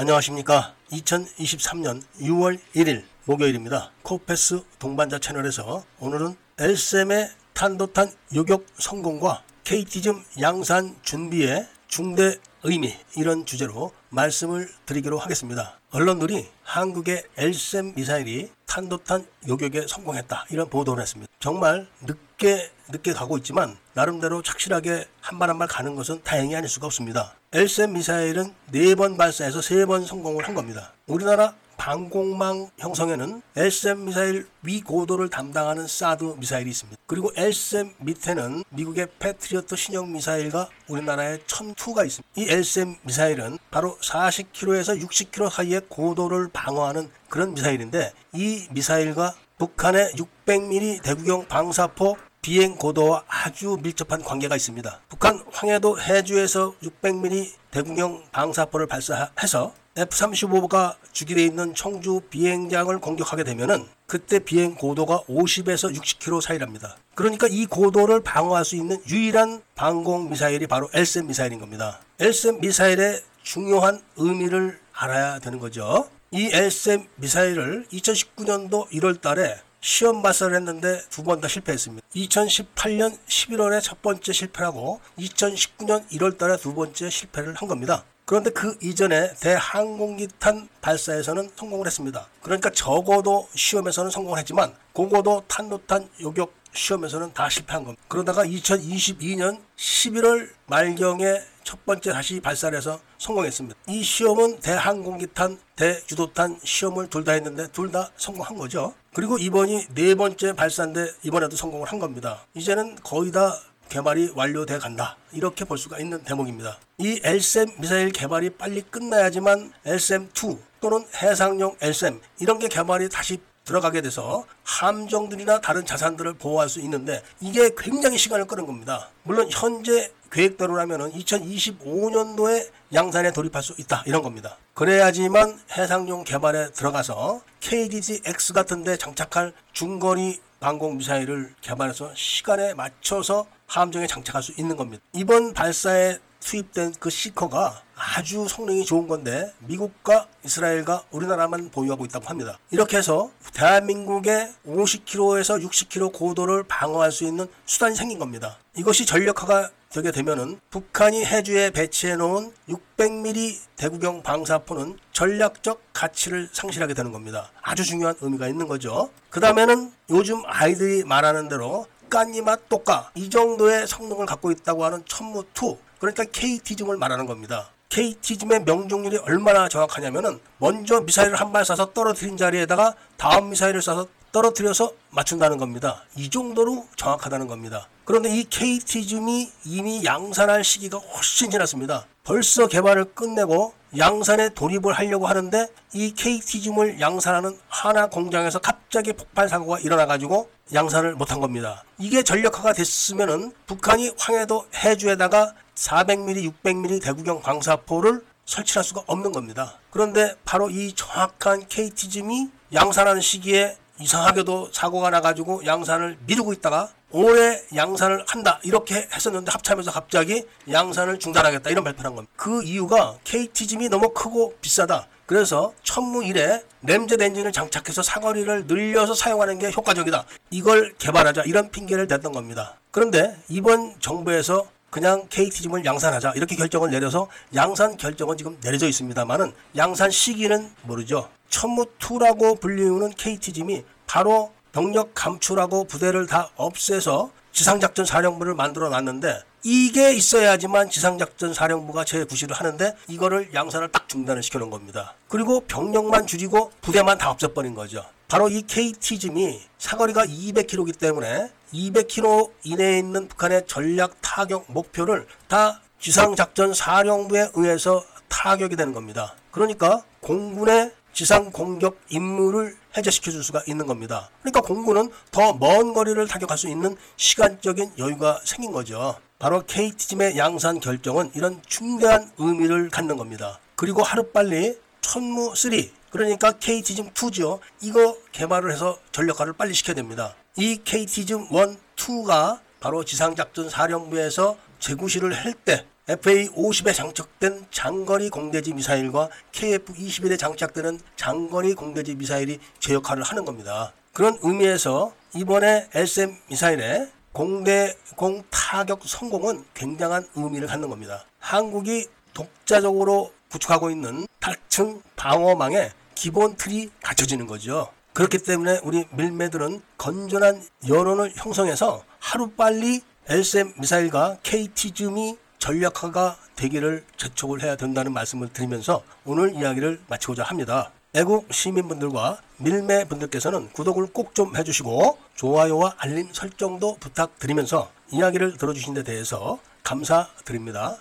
안녕하십니까. 2023년 6월 1일 목요일입니다. 코페스 동반자 채널에서 오늘은 엘셈의 탄도탄 요격 성공과 KT즘 양산 준비의 중대 의미 이런 주제로 말씀을 드리기로 하겠습니다. 언론들이 한국의 엘셈 미사일이 탄도탄 요격에 성공했다 이런 보도를 했습니다. 정말 늦 게 늦게 가고 있지만 나름대로 착실하게 한 발 한 발 가는 것은 다행이 아닐 수가 없습니다. 엘셈 미사일은 네번 발사해서 세번 성공을 한 겁니다. 우리나라 방공망 형성에는 엘셈 미사일 위고도를 담당하는 사드 미사일이 있습니다. 그리고 엘셈 밑에는 미국의 패트리어트 신형 미사일과 우리나라의 천2가 있습니다. 이 엘셈 미사일은 바로 40km에서 60km 사이의 고도를 방어하는 그런 미사일인데 이 미사일과 북한의 600mm 대구경 방사포 비행 고도와 아주 밀접한 관계가 있습니다. 북한 황해도 해주에서 600mm 대구경 방사포를 발사해서 F-35가 주기되어 있는 청주 비행장을 공격하게 되면은 그때 비행 고도가 50에서 60km 사이랍니다. 그러니까 이 고도를 방어할 수 있는 유일한 방공 미사일이 바로 엘셈 미사일인 겁니다. 엘셈 미사일의 중요한 의미를 알아야 되는 거죠. 이 엘셈 미사일을 2019년도 1월 달에 시험 발사를 했는데 두 번 다 실패했습니다. 2018년 11월에 첫 번째 실패하고 2019년 1월 달에 두 번째 실패를 한 겁니다. 그런데 그 이전에 대항공기탄 발사에서는 성공을 했습니다. 그러니까 적어도 시험에서는 성공을 했지만 고고도 탄도탄 요격 시험에서는 다 실패한 겁니다. 그러다가 2022년 11월 말경에 첫 번째 다시 발사를 해서 성공했습니다. 이 시험은 대항공기탄, 대유도탄 시험을 둘 다 했는데 둘 다 성공한 거죠. 그리고 이번이 네 번째 발사인데 이번에도 성공을 한 겁니다. 이제는 거의 다 개발이 완료돼 간다. 이렇게 볼 수가 있는 대목입니다. 이 엘셈 미사일 개발이 빨리 끝나야지만 엘셈2 또는 해상용 엘셈 이런 게 개발이 다시 들어가게 돼서 함정들이나 다른 자산들을 보호할 수 있는데 이게 굉장히 시간을 끄는 겁니다. 물론 현재 계획대로라면 2025년도에 양산에 돌입할 수 있다 이런 겁니다. 그래야지만 해상용 개발에 들어가서 KDG-X 같은 데 장착할 중거리 방공 미사일을 개발해서 시간에 맞춰서 함정에 장착할 수 있는 겁니다. 이번 발사에 투입된 그 시커가 아주 성능이 좋은 건데 미국과 이스라엘과 우리나라만 보유하고 있다고 합니다. 이렇게 해서 대한민국의 50km에서 60km 고도를 방어할 수 있는 수단이 생긴 겁니다. 이것이 전력화가 되게 되면은 북한이 해주에 배치해 놓은 600mm 대구경 방사포는 전략적 가치를 상실하게 되는 겁니다. 아주 중요한 의미가 있는 거죠. 그 다음에는 요즘 아이들이 말하는 대로 까니맛 똑까 이 정도의 성능을 갖고 있다고 하는 천무2 그러니까 KT즘을 말하는 겁니다. KT즘의 명중률이 얼마나 정확하냐면은 먼저 미사일을 한 발 쏴서 떨어뜨린 자리에다가 다음 미사일을 쏴서 떨어뜨려서 맞춘다는 겁니다. 이 정도로 정확하다는 겁니다. 그런데 이 KT즘이 이미 양산할 시기가 훨씬 지났습니다. 벌써 개발을 끝내고 양산에 돌입을 하려고 하는데 이 KT즘을 양산하는 하나 공장에서 갑자기 폭발 사고가 일어나 가지고 양산을 못한 겁니다. 이게 전력화가 됐으면은 북한이 황해도 해주에다가 400mm, 600mm 대구경 방사포를 설치할 수가 없는 겁니다. 그런데 바로 이 정확한 KT즘이 양산하는 시기에 이상하게도 사고가 나가지고 양산을 미루고 있다가 올해 양산을 한다 이렇게 했었는데 합참에서 갑자기 양산을 중단하겠다 이런 발표를 한 겁니다. 그 이유가 KT짐이 너무 크고 비싸다. 그래서 천무 이래 램젯 엔진을 장착해서 사거리를 늘려서 사용하는 게 효과적이다. 이걸 개발하자 이런 핑계를 댔던 겁니다. 그런데 이번 정부에서 그냥 KT짐을 양산하자 이렇게 결정을 내려서 양산 결정은 지금 내려져 있습니다만은 양산 시기는 모르죠. 천무2라고 불리우는 KT짐이 바로 병력 감출하고 부대를 다 없애서 지상작전 사령부를 만들어 놨는데 이게 있어야지만 지상작전 사령부가 재구시를 하는데 이거를 양산을 딱 중단을 시켜 놓은 겁니다. 그리고 병력만 줄이고 부대만 다 없애버린 거죠. 바로 이 KT즘이 사거리가 200km이기 때문에 200km 이내에 있는 북한의 전략 타격 목표를 다 지상작전 사령부에 의해서 타격이 되는 겁니다. 그러니까 공군의 지상 공격 임무를 해제시켜 줄 수가 있는 겁니다. 그러니까 공군은 더 먼 거리를 타격할 수 있는 시간적인 여유가 생긴 거죠. 바로 KT즘의 양산 결정은 이런 중대한 의미를 갖는 겁니다. 그리고 하루빨리 천무 3 그러니까 KT즘 2죠. 이거 개발을 해서 전력화를 빨리 시켜야 됩니다. 이 KT즘 1, 2가 바로 지상작전 사령부에서 재구시를 할 때 FA-50에 장착된 장거리 공대지 미사일과 KF-21에 장착되는 장거리 공대지 미사일이 제 역할을 하는 겁니다. 그런 의미에서 이번에 SM 미사일의 공대공 타격 성공은 굉장한 의미를 갖는 겁니다. 한국이 독자적으로 구축하고 있는 다층 방어망에 기본 틀이 갖춰지는 거죠. 그렇기 때문에 우리 밀매들은 건전한 여론을 형성해서 하루빨리 LSM 미사일과 KT즘이 전략화가 되기를 재촉을 해야 된다는 말씀을 드리면서 오늘 이야기를 마치고자 합니다. 애국 시민분들과 밀매분들께서는 구독을 꼭 좀 해주시고 좋아요와 알림 설정도 부탁드리면서 이야기를 들어주신 데 대해서 감사드립니다.